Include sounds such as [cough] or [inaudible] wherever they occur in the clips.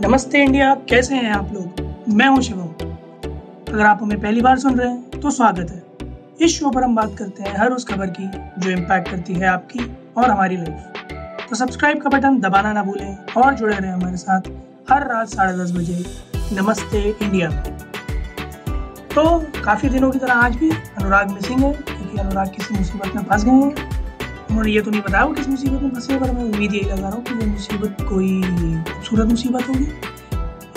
नमस्ते इंडिया कैसे हैं आप लोग? मैं हूँ शिवम। अगर आप हमें पहली बार सुन रहे हैं तो स्वागत है। इस शो पर हम बात करते हैं हर उस खबर की, जो इम्पैक्ट करती है आपकी और हमारी लाइफ तो सब्सक्राइब का बटन दबाना ना भूलें और जुड़े रहें हमारे साथ हर रात साढ़े दस बजे नमस्ते इंडिया। तो काफ़ी दिनों की तरह आज भी अनुराग मिसिंग है, क्योंकि अनुराग किसी मुसीबत में फंस गए हैं। उन्होंने ये तो नहीं बताया वो किस मुसीबत में फंसे पर मैं उम्मीद यही लगा रहा हूँ कि वो मुसीबत कोई खूबसूरत मुसीबत होगी।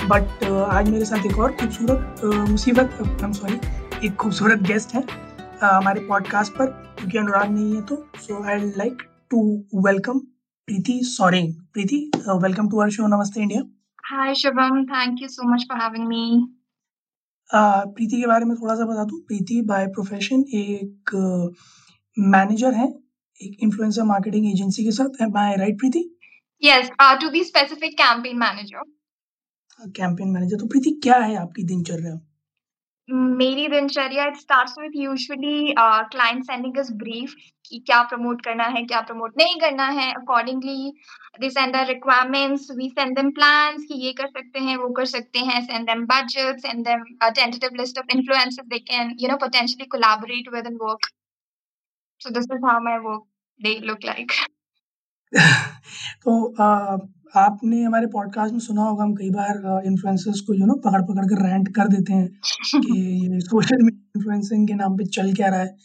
बट आज मेरे साथ एक और खूबसूरत मुसीबत आई एम सॉरी एक खूबसूरत गेस्ट है हमारे पॉडकास्ट पर क्योंकि अनुराग नहीं है तो so I like to welcome Preeti Soreng Preeti welcome to our show Namaste India. Hi Shubham thank you so much for having me Preeti के बारे में थोड़ा सा बता दूँ। प्रीति बाय प्रोफेशन एक मैनेजर है एक इन्फ्लुएंसर मार्केटिंग एजेंसी के साथ? Am I right Preeti yes to be specific campaign manager campaign manager तो प्रीति क्या है आपकी दिनचर्या? मेरी दिनचर्या it starts with usually client sending us brief कि क्या प्रमोट करना है क्या प्रमोट नहीं करना है. Accordingly they send the requirements we send them plans कि ये कर सकते हैं वो कर सकते हैं. Send them budget send them tentative list of influencers they can you know potentially collaborate with and work so this is how my work they look like. [laughs] [laughs] तो आपने हमारे पॉडकास्ट में सुना होगा हम कई बार इन्फ्लुएंसर्स को यू नो पकड़ पकड़ कर रेंट कर देते हैं [laughs] कि ये सोशल मीडिया इन्फ्लुएंसिंग के नाम पे चल क्या रहा है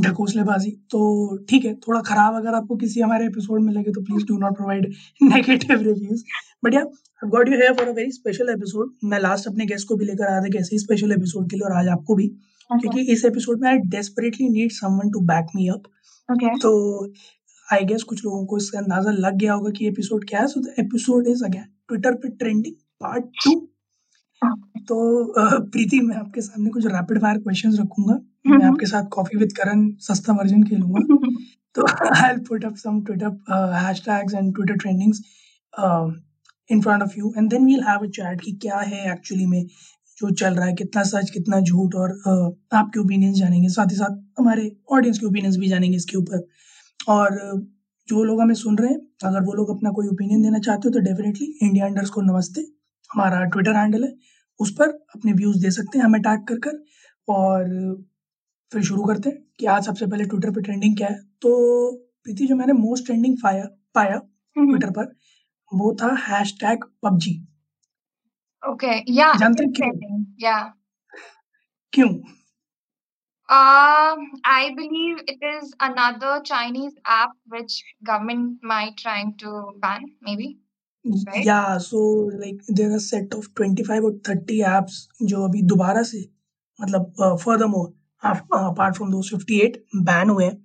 ढकोसलेबाजी। तो ठीक है थोड़ा खराब अगर आपको किसी हमारे एपिसोड में लगे तो please do not provide negative reviews but ya got you have for a very special episode मैं लास्ट अपने गेस्ट को भी लेकर आया था कैसे स्पेशल एपिसोड के लिए और आज आपको भी. क्योंकि इस एपिसोड में I desperately need someone to back me up तो आई गेस कुछ लोगों को इसका अंदाज़ा लग गया होगा कि एपिसोड क्या है। So the episode is again Twitter पे ट्रेंडिंग पार्ट टू तो प्रीति मैं आपके सामने कुछ रैपिड फायर क्वेश्चंस रखूँगा। मैं Mm-hmm. आपके साथ कॉफ़ी विद करण सस्ता वर्जन खेलूँगा। [laughs] तो I will put up some Twitter hashtags and Twitter trendings in front of you and then we will have a chat कि क्या है एक्चुअली में जो चल रहा है कितना सच कितना झूठ और आपके ओपिनियंस जानेंगे। साथ ही साथ हमारे ऑडियंस के ओपिनियंस भी जानेंगे इसके ऊपर। और जो लोग हमें सुन रहे हैं अगर वो लोग अपना कोई ओपिनियन देना चाहते हो तो डेफिनेटली इंडिया अंडर्स को नमस्ते हमारा ट्विटर हैंडल है। उस पर अपने व्यूज़ दे सकते हैं हमें टैग कर कर। और फिर शुरू करते हैं कि आज सबसे पहले ट्विटर पर ट्रेंडिंग क्या है। तो प्रीति जो मैंने मोस्ट ट्रेंडिंग पाया पाया Mm-hmm. ट्विटर पर वो था hashtag PUBG. Okay yeah जानते हैं क्यों yeah. क्यों um i believe it is another chinese app which government might trying to ban maybe right? या so like there are set of 25 और 30 एप्स जो अभी दोबारा से मतलब further more apart from those 58 ban हुए हैं।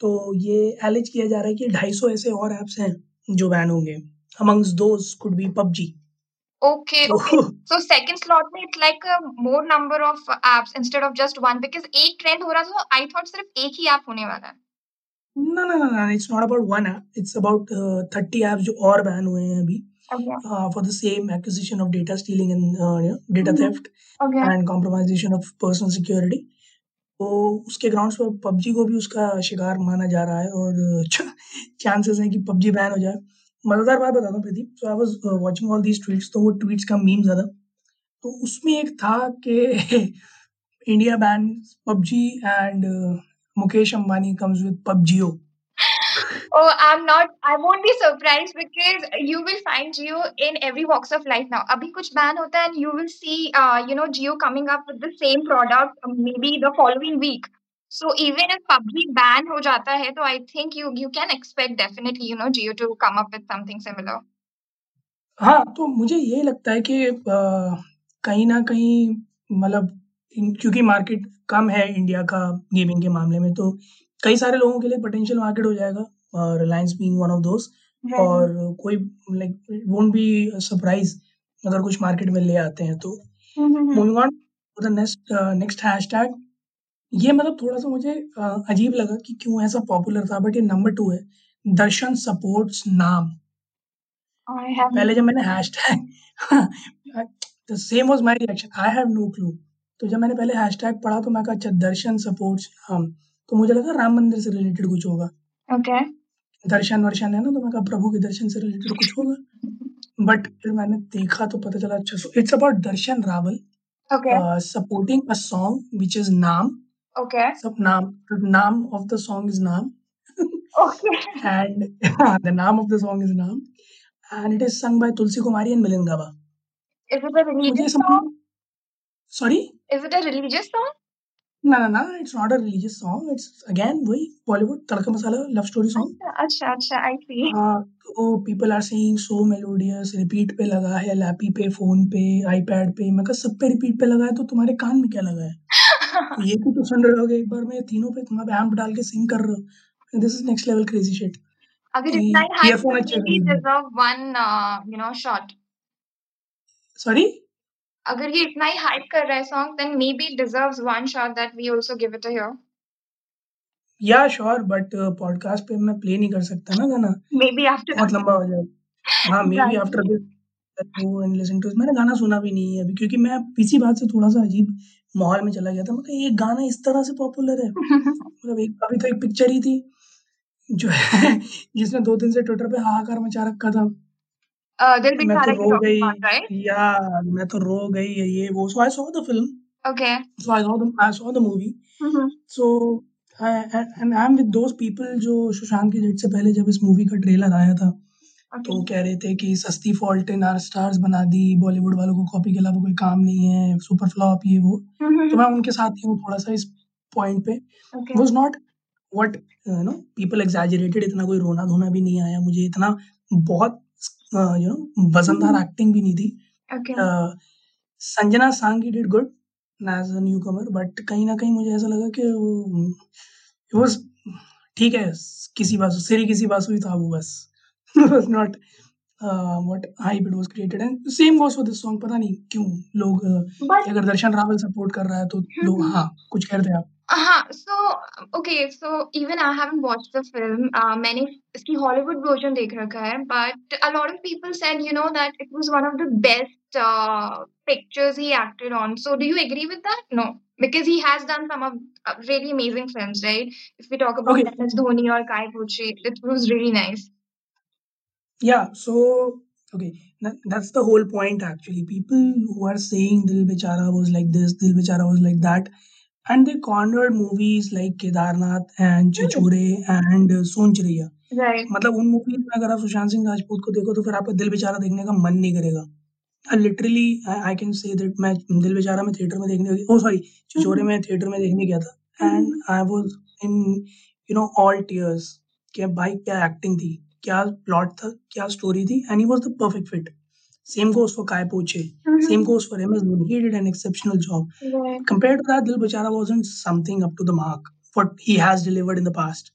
तो ये एलिज किया जा रहा है कि 250 ऐसे और एप्स हैं जो बैन होंगे amongst those could be PUBG. Okay so second slot में it's like more number of apps instead of just one because एक ट्रेंड हो रहा था आई थॉट सिर्फ़ एक ही ऐप होने वाला है। No no no it's not about one app it's about 30 apps जो और बैन हुए हैं अभी for the same acquisition of data stealing and data theft and compromisation of personal security तो उसके ग्राउंड्स पर पबजी को भी उसका शिकार माना जा रहा है और uh, [laughs] चांसेस हैं कि पबजी बैन हो जाए। मज़ेदार बात बताता हूँ Pradeep so I was watching all these tweets तो वो ट्वीट्स का मीम ज़्यादा तो उसमें एक था कि India ban PUBG and Mukesh Ambani comes with पबजीओ Oh, I'm not. I won't be surprised because you will find Geo in every walks of life now. अभी कुछ ban होता है and you will see, uh, you know, Geo coming up with the same product uh, maybe the following week. So even if PUBG ban हो जाता है, तो I think you you can expect definitely, you know, Geo to come up with something similar. हाँ, तो मुझे ये लगता है कि कहीं न कहीं मतलब क्योंकि मार्केट कम है इंडिया का गेमिंग के मामले में, तो कई सारे लोगों के लिए पोटेंशियल मार्केट हो जाएगा और Reliance being one of Right. और कोई लाइक वोंट बी सरप्राइज़ अगर कुछ मार्केट में ले आते हैं तो। Moving on the next next hashtag ये मतलब थोड़ा-सा मुझे अ, अजीब लगा कि क्यों ऐसा पॉपुलर था बट ये नंबर 2 है, दर्शन सपोर्ट्स नाम। I have पहले जब मैंने hashtag the same was my reaction I have no clue तो जब मैंने पहले हैशटैग पढ़ा तो मैं कहा अच्छा दर्शन सपोर्ट्स हम तो मुझे लगा राम मंदिर से रिलेटेड कुछ होगा okay. दर्शन वर्शन है ना तो मैं कहा प्रभु के दर्शन से रिलेटेड कुछ होगा [laughs] बट फिर मैंने देखा तो पता चला अच्छा so it's about Darshan Raval. Supporting a song which is नाम Okay. सब नाम नाम ऑफ़ द सॉन्ग इज़ नाम Okay. and the name of the song is Naam and it is sung by Tulsi Kumari and Milind Gaba. Is it a religious समझ song? sorry Is it a religious song? no no no it's not a religious song it's again वही Bollywood tadka masala love story song Acha, acha, I see. हाँ तो people are saying so melodious repeat पे लगा है lappy पे phone पे iPad पे मैं कहा सब पे repeat पे लगा है तो तुम्हारे कान में क्या लगा है ये भी तो सुन रहे होगे एक बार में तीनों पे तुम एम्प डाल के सिंग कर रहे हो। This is next level crazy shit अगर इतना ही तो अच्छे deserve one, uh, you know, shot. Sorry अगर ये इतना ही hype कर रहा है song, then maybe it deserves one shot that we also give it a hear. Yeah sure but podcast पे मैं प्ले नहीं कर सकता ना गाना। Maybe after बहुत लंबा हो जाएगा हाँ मे बी आफ्टर दिस मैंने गाना सुना भी नहीं है अभी क्योंकि मैं इसी बात से थोड़ा सा अजीब माहौल में चला गया था। मतलब ये गाना इस तरह से पॉपुलर है। [laughs] मतलब एक अभी तो एक पिक्चर ही थी जो है [laughs] जिसने दो दिन से ट्विटर पे हाहाकार मचा रखा था। uh, मैं तो रो गई। right? या मैं तो रो गई ये वो। So I saw the film Okay. So I saw the I saw the movie. So and I am with those people जो सुशांत की डेट से पहले जब इस मूवी का ट्रेलर आया था। तो वो कह रहे थे कि सस्ती फॉल्ट इन आर स्टार्स बना दी बॉलीवुड वालों को कॉपी के अलावा कोई काम नहीं है सुपर फ्लॉप ये वो। तो. मैं उनके साथ ही हूँ थोड़ा सा इस पॉइंट पे. Was not what you know people exaggerated इतना कोई रोना धोना भी नहीं आया मुझे इतना बहुत यू नो वजनदार एक्टिंग भी नहीं थी। Uh, Sanjana Sanghi did good as a newcomer but कहीं ना कहीं मुझे ऐसा लगा कि वो ठीक है किसी बासु सिरी किसी बासु ही था वो बस। Was not uh, what hype it was created and same goes for this song पता नहीं क्यों लोग uh, But अगर दर्शन रावल सपोर्ट कर रहा है तो लोग Mhm. हाँ कुछ कह रहे थे आप हाँ so okay so even I haven't watched the film uh, मैंने इसकी Hollywood version देख रखा है but a lot of people said you know that it was one of the best uh, pictures he acted on so do you agree with that no because he has done some of uh, really amazing films right if we talk about Okay. MS Dhoni or Kai Poche it was really nice Yeah, so okay, that, that's the whole point actually. People who are saying Dil Bechara was like this, Dil Bechara was like that, and they cornered movies like Kedarnath and Chichore and uh, Raiya. right मतलब उन movies में अगर आप सुशांत सिंह राजपूत को देखो तो फिर आपका दिल बेचारा देखने का मन नहीं करेगा literally I can say that मैं दिल बेचारा में थिएटर में देखने ओ सॉरी चिचोरे में थिएटर में देखने गया था and I was in you know all tears कि भाई क्या एक्टिंग थी क्या प्लॉट था क्या स्टोरी थी and he was the perfect fit same goes for Kai Po Mhm. Same goes for MS Dhoni he did an exceptional job right compared to that dil bechara wasn't something up to the mark what he has delivered in the past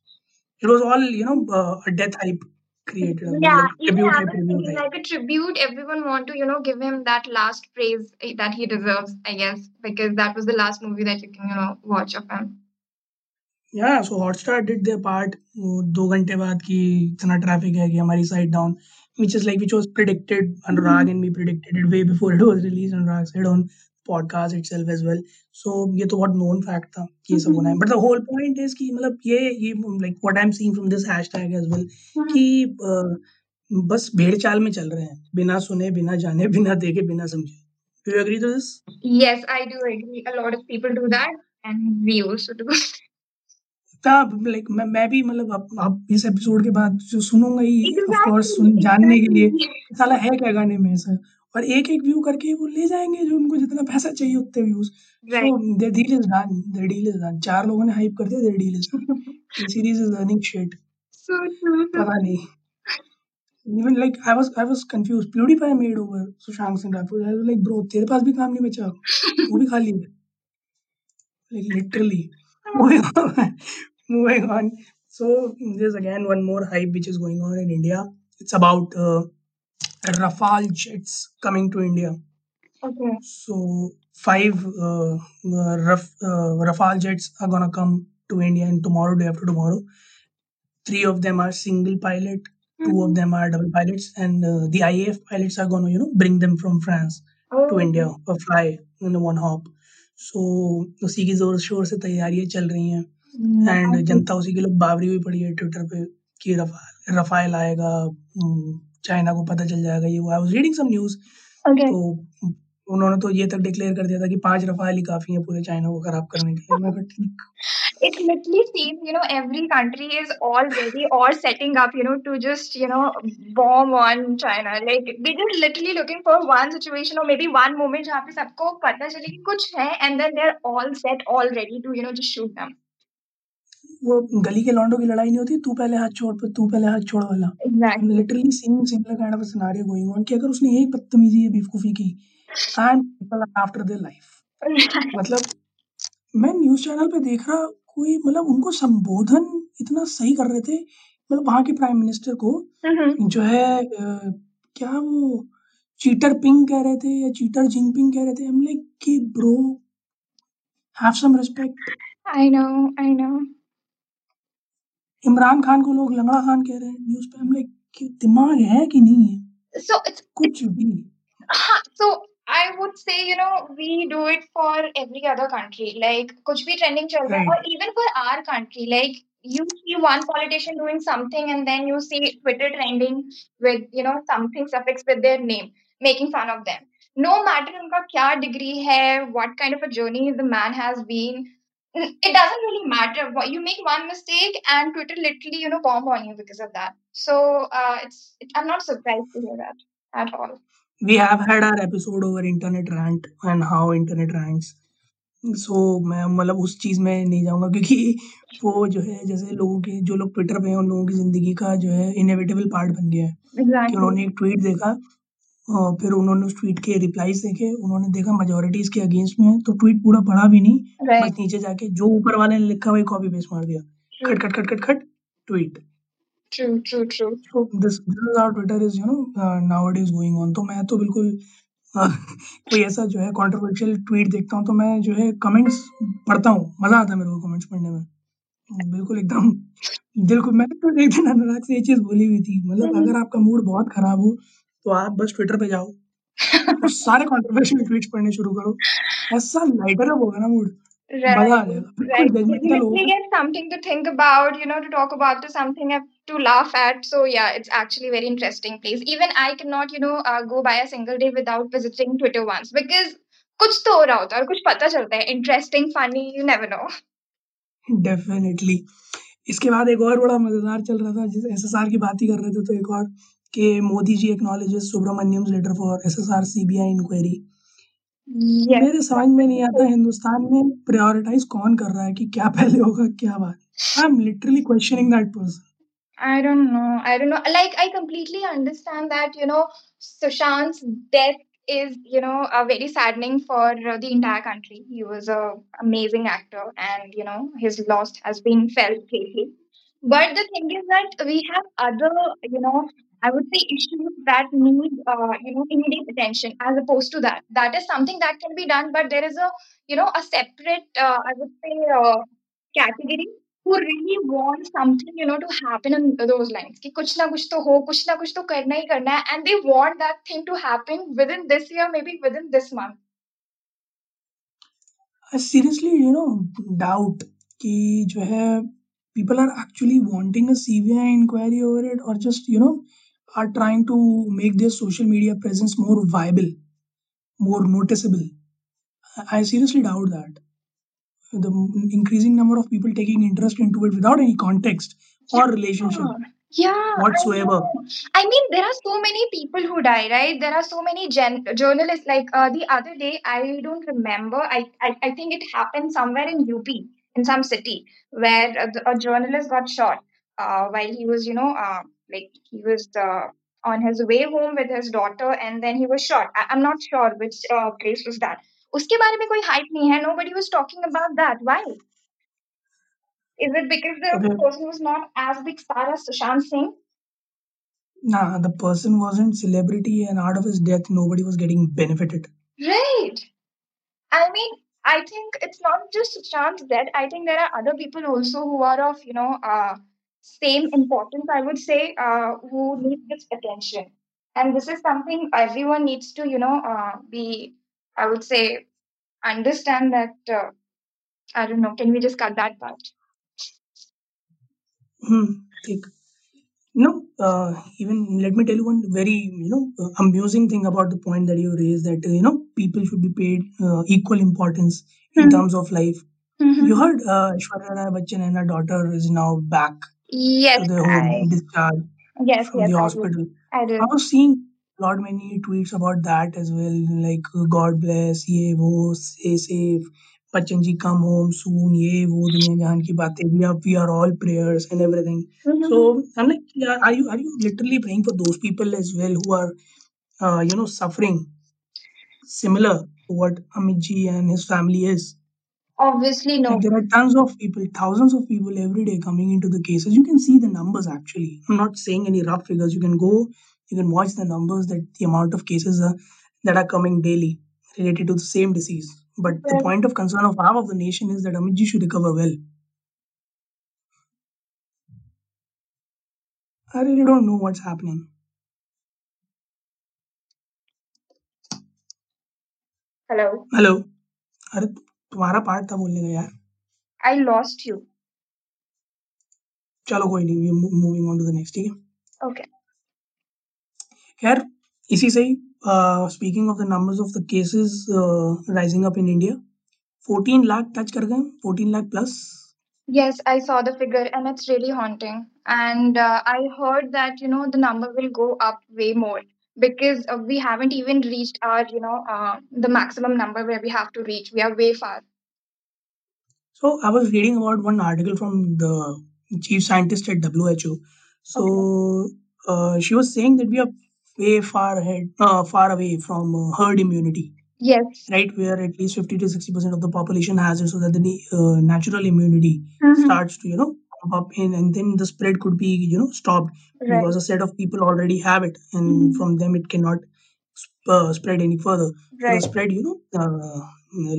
it was all you know uh, a death hype created I mean, Yeah, like even tribute I hype was tribute thinking hype like a tribute, everyone want to, you know, give him that last praise eh, that he deserves, I guess, because that was the last movie that you can, you know, watch of him. Yeah so Hotstar did their part दो घंटे बाद कि इतना traffic है कि हमारी site down which is like which was predicted Anurag and we predicted it way before it was release Anurag said on podcast it as well so ये तो बहुत नोन फैक्ट था ये सब होना है but the whole point is कि मतलब ये ये like what I am seen from this hash as well कि uh, बस भेड़ में चल रहे हैं बिना सुने बिना जाने बिना देखे बिना समझे Do you agree to this? Yes, I do agree. A lot of people do that and we also do. हाँ लाइक मैं मैं भी मतलब अब अब इस एपिसोड के बाद जो सुनूँगा ही ऑफ़ कोर्स सुन जानने के लिए। साला है क्या गाने में ऐसा? और एक एक व्यू करके वो ले जाएँगे जो उनको जितना पैसा चाहिए उतने views so their deal is done their deal is done चार लोगों ने हाइप कर दिया their deal is done series is earning shit पता नहीं। Even like I was I was confused PewDiePie made over Sushant Singh Rathore. I was like bro तेरे पास भी काम नहीं बचा। वो भी खाली है। Like literally. [laughs] [laughs] moving on so there's again one more hype which is going on in india it's about uh, rafale jets coming to india okay. so five uh, uh, Raf, uh, rafale jets are gonna come to india and tomorrow day after tomorrow three of them are single pilot mm-hmm. two of Mhm. them are double pilots and uh, the iaf pilots are gonna you know bring them from france to Oh. India और fly in one hop so उसी की ज़ोर शोर से तैयारियाँ चल रही हैं Mm, एंड जनता उसी के लिए बावरी हुई पड़ी है ट्विटर पे कि रफाल रफाल आएगा चाइना को पता चल जाएगा ये वो I was reading some news तो उन्होंने तो ये तक डिक्लेयर कर दिया था कि पाँच रफाल ही काफ़ी हैं पूरे चाइना को खराब करने के लिए मैं कहा ठीक It literally seems, you know, every country is already or setting up, you know, to just, you know, bomb on China. Like they just literally looking for one situation or maybe one moment जहाँ पे सबको पता चले कि कुछ है and then they're all set all ready to, you know, just shoot them. वो गली के लौंडों की लड़ाई नहीं होती तू पहले हाथ छोड़ पर तू पहले हाथ छोड़ वाला। Literally seen similar kind of scenario going on कि अगर उसने यही बदतमीजी या बेवकूफ़ी की and people are after their life मतलब मैं न्यूज़ चैनल पे देख रहा कोई मतलब उनको संबोधन इतना सही कर रहे थे मतलब वहाँ के प्राइम मिनिस्टर को Mhm. जो है क्या वो चीटर पिंग कह रहे थे या चीटर जिंगपिंग कह रहे थे? हम लाइक कि bro have some respect I know, I know. Imran Khan को लोग लंगड़ा खान कह रहे हैं न्यूज़ पे हम लाइक कि दिमाग है कि नहीं है So it's कुछ भी हाँ, so I would say, you know, we do it for every other country. Like, कुछ भी trending चल रहा है, or even for our country. Like, you see one politician doing something, and then you see Twitter trending with, you know, something suffix with their name, making fun of them. No matter उनका क्या degree है, what kind of a journey the man has been, it doesn't really matter. What you make one mistake, and Twitter literally, you know, bomb on you because of that. So, uh, it's it, I'm not surprised to hear that at all. we have had our episode over internet rant and how internet ranks सो मैं मतलब उस चीज में नहीं जाऊंगा क्योंकि वो जो है जैसे लोगों के जो लोग ट्विटर पे हैं उन लोगों की जिंदगी का जो है इनएविटेबल पार्ट बन गया है कि Exactly. उन्होंने एक ट्वीट देखा और फिर उन्होंने उस ट्वीट के रिप्लाईज देखे उन्होंने देखा मेजोरिटी इसके अगेंस्ट में है तो ट्वीट पूरा पढ़ा भी नहीं. बस नीचे जाके जो ऊपर वाले ने लिखा वही कॉपी पेस्ट मार दिया. खट खट खट खट खट tweet is how Twitter is you know uh, nowadays going on तो मैं तो बिल्कुल कोई ऐसा जो है कंट्रोवर्शियल ट्वीट देखता हूँ तो मैं जो है कमेंट्स पढ़ता हूँ मज़ा आता है मेरे को कमेंट्स पढ़ने में बिल्कुल एकदम दिल को मैंने तो एक दिन अनुराग से ये चीज़ बोली हुई थी मतलब हम्म। अगर आपका मूड बहुत खराब हो तो आप बस ट्विटर पे जाओ तो सारे कॉन्ट्रोवर्शियल ट्वीट पढ़ने शुरू करो। ऐसा लाइटर अप होगा ना मूड इंटरेस्टिंग फनी इसके बाद एक और बड़ा मज़ेदार चल रहा था जिस एस एस आर की बात ही कर रहे थे तो एक और कि Modi ji acknowledges Subramanian letter for SSR CBI inquiry yes मेरे समझ में नहीं आता हिंदुस्तान में प्रायोरिटाइज कौन कर रहा है कि क्या पहले होगा क्या बात I am literally questioning that person I don't know. I don't know. Like, I completely understand that, you know, Sushant's death is, you know, uh, very saddening for uh, the entire country. He was a amazing actor, and you know, his loss has been felt greatly. But the thing is that we have other, you know, I would say issues that need, uh, you know, immediate attention as opposed to that. That is something that can be done, but there is a, you know, a separate, uh, I would say, uh, category who really want something, you know, to happen in those lines. कि कुछ ना कुछ तो हो, कुछ ना कुछ तो करना ही करना है, and they want that thing to happen within this year, maybe within this month. I seriously you know doubt कि जो है people are actually wanting a CBI inquiry over it or just you know are trying to make their social media presence more viable more noticeable I seriously doubt that the increasing number of people taking interest into it without any context or relationship Yeah, whatsoever. know. I mean, there are so many people who die, right? There are so many gen- journalists. Like uh, the other day, I don't remember. I, I I think it happened somewhere in UP, in some city, where a, a journalist got shot uh, while he was, you know, uh, like he was uh, on his way home with his daughter, and then he was shot. I, I'm not sure which uh, place was that. उसके बारे में कोई hype नहीं है. Nobody was talking about that. Why? Is it because the Okay. person was not as big star as Sushant Singh? Nah, the person wasn't celebrity and out of his death nobody was getting benefited. Right. I mean, I think it's not just Sushant's death. I think there are other people also who are of, you know, uh, same importance, I would say, uh, who needs this attention. And this is something everyone needs to, you know, uh, be, I would say, understand that. Uh, I don't know, can we just cut that part? Hmm. You know, uh, even let me tell you one very you know uh, amusing thing about the point that you raised that uh, you know people should be paid uh, equal importance in Mm-hmm. terms of life. Mm-hmm. You heard uh, Aishwarya Rai Bachchan and her daughter is now back. Yes, their I home, discharged yes, from yes, the I hospital. I I did. was seeing a lot many tweets about that as well, like uh, God bless, ye wo, stay safe, Bachchan ji come home soon, ye wo, duniya jahan ki baatein, we are we are all prayers and everything. Mhm. So I'm like, yeah, are you are you literally praying for those people as well who are uh, you know suffering similar to what Amit ji and his family is? Obviously, no. There are tons of people, thousands of people every day coming into the cases. You can see the numbers actually. I'm not saying any rough figures. You can go, you can watch the numbers that the amount of cases are, that are coming daily related to the same disease. But the point of concern of half of the nation is that Amitji should recover well. I really don't know what's happening. Hello. Hello. तुम्हारा part था बोलने का यार I lost you. चलो कोई नहीं moving on to the next ठीक है Okay. खैर इसी से ही speaking of the numbers of the cases rising up in India 14 lakh touch कर गए 14 lakh plus Yes, I saw the figure and it's really haunting. And uh, I heard that, you know, the number will go up way more because uh, we haven't even reached our, you know, uh, the maximum number where we have to reach. We are way far. So I was reading about one article from the chief scientist at WHO. So uh, she was saying that we are way far ahead, uh, far away from uh, herd immunity, Yes. right? Where at least 50 to 60 percent of the population has it, so that the uh, natural immunity Mhm. starts to you know up in, and then the spread could be you know stopped Right. because a set of people already have it, and Mhm. from them it cannot sp- uh, spread any further. Right. spread you know uh,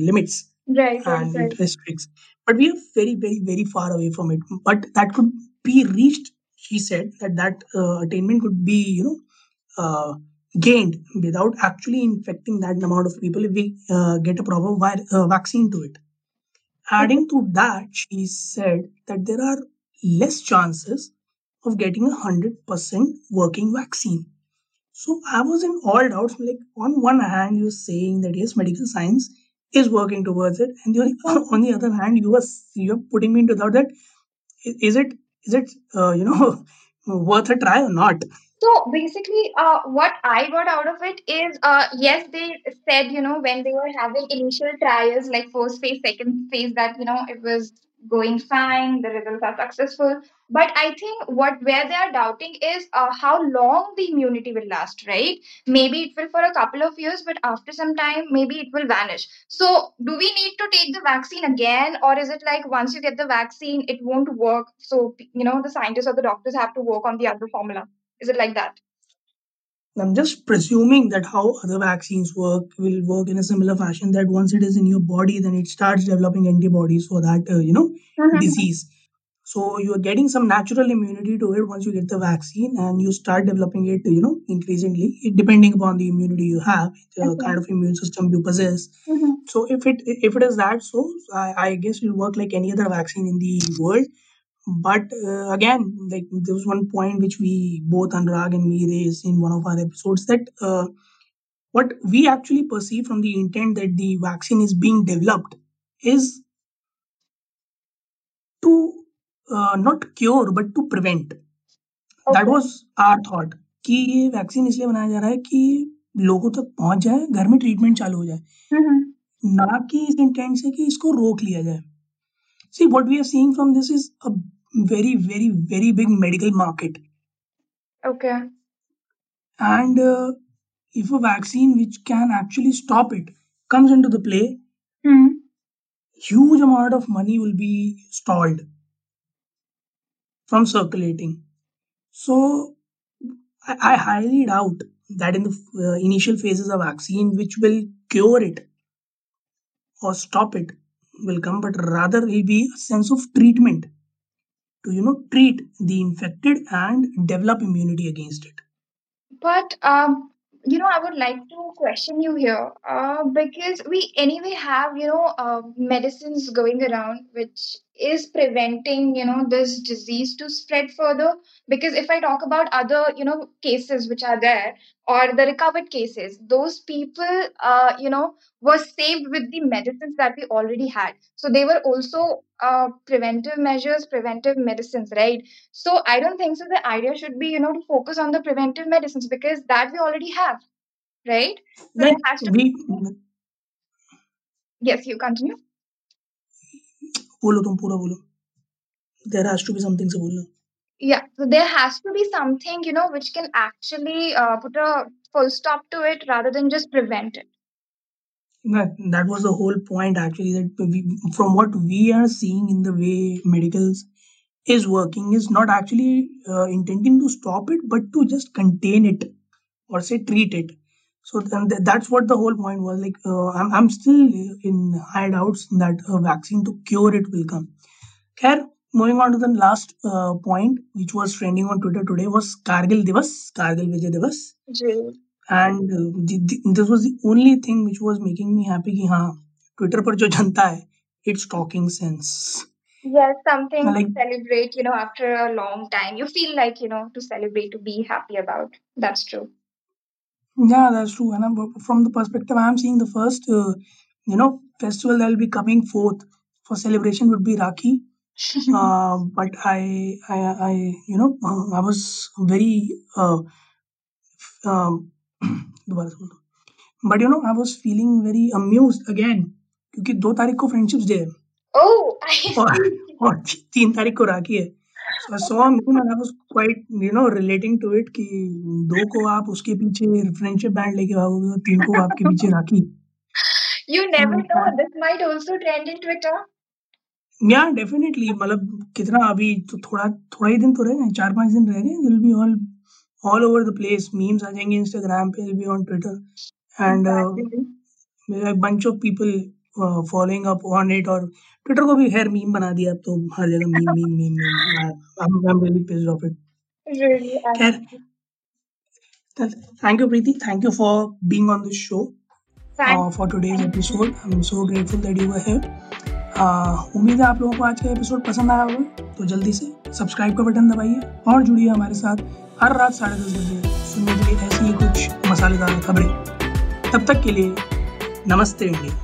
limits Right, and right. it restricts. But we are very, very, very far away from it. But that could be reached. She said that that uh, attainment could be, you know, uh, gained without actually infecting that amount of people if we uh, get a proper vi- uh, vaccine to it. Adding to that, she said that there are less chances of getting a hundred percent working vaccine. So I was in all doubts. Like on one hand, you're saying that yes, medical science is working towards it, and [laughs] on the other hand, you are you're putting me into doubt that is it is it uh, you know [laughs] worth a try or not? So basically, uh, what I got out of it is, uh, yes, they said, you know, when they were having initial trials, like first phase, second phase, that, you know, it was going fine, the results are successful. But I think what where they are doubting is uh, how long the immunity will last, right? Maybe it will for a couple of years, but after some time, maybe it will vanish. So do we need to take the vaccine again, or is it like once you get the vaccine, it won't work? So, you know, the scientists or the doctors have to work on the other formula. Is it like that? I'm just presuming that how other vaccines work will work in a similar fashion. That once it is in your body, then it starts developing antibodies for that uh, you know Mhm. disease. So you are getting some natural immunity to it once you get the vaccine, and you start developing it, you know, increasingly depending upon the immunity you have, the Okay. kind of immune system you possess. Mhm. So if it if it is that, so I, I guess it will work like any other vaccine in the world. But uh, again, like there was one point which we both Anurag and me raised in one of our episodes that uh, what we actually perceive from the intent that the vaccine is being developed is to uh, not cure but to prevent. That Okay. Was our thought कि ये vaccine इसलिए बनाया जा रहा है कि लोगों तक पहुँच जाए घर में ट्रीटमेंट चालू हो जाए Mhm. ना कि इस इंटेंट से कि इसको रोक लिया जाए See, what we are seeing from this is a very, very, very big medical market. Okay. And uh, if a vaccine which can actually stop it comes into the play, mm. huge amount of money will be stalled from circulating. So I, I highly doubt that in the uh, initial phases of vaccine which will cure it or stop it will come but rather will be a sense of treatment to you know treat the infected and develop immunity against it. But um, you know, I would like to question you here, uh, because we anyway have you know uh, medicines going around which is preventing you know this disease to spread further. Because if i talk about other you know cases which are there or the recovered cases those people uh, you know were saved with the medicines that we already had. So they were also uh, preventive measures preventive medicines right? So i don't think so the idea should be you know to focus on the preventive medicines because that we already have right? So Then has to we yes you continue बोलो तुम पूरा बोलो there has to be something से बोलना yeah so there has to be something you know which can actually uh, put a full stop to it rather than just prevent it that, that was the whole point actually that we, from what we are seeing in the way medicals is working is not actually uh, intending to stop it but to just contain it or say treat it so then th- that's what the whole point was like uh, I'm, I'm still in high doubts that a vaccine to cure it will come Khair, moving on to the last uh, point which was trending on twitter today was kargil divas kargil vijay divas ji and uh, the, the, this was the only thing which was making me happy कि हाँ Twitter पर जो जनता है it's talking sense yes something like to celebrate you know after a long time you feel like you know to celebrate to be happy about that's true Yeah, that's true. And I'm- from the perspective I'm seeing, the first, uh, you know, festival that will be coming forth for celebration would be Rakhi. Uh, but I, I, I, you know, uh, I was very, uh, um, दोबारा से बोलो. but you know, I was feeling very amused again क्योंकि दो तारीख को friendships day है oh I और. और तीन तारीख को राखी है so I saw a meme and I was quite you know relating to it कि दो को आप उसके पीछे फ्रेंडशिप बैंड लेके भागोगे और तीन को आपके पीछे [laughs] Rakhi. You never Hmm, know uh, this might also trend in twitter. Yeah definitely मतलब कितना अभी तो थोड़ा थोड़ा ही दिन तो रह गए चार पाँच दिन रह गए will be all all over the place memes आ जाएँगे इंस्टाग्राम पे will be on Twitter and bunch of people following up on it और ट्विटर को भी खैर मीम बना दिया अब तो हर जगह meme meme meme meme I am really pissed off it खैर. Thank you Preeti thank you for being on this show uh, for today's episode. I'm so grateful that you were here. Uh, उम्मीद है आप लोगों को आज का episode पसंद आया होगा तो जल्दी से सब्सक्राइब का बटन दबाइए और जुड़िए हमारे साथ हर रात साढ़े दस बजे सुनने के लिए ऐसी ही कुछ मसालेदार खबरें तब तक के लिए नमस्ते इंडिया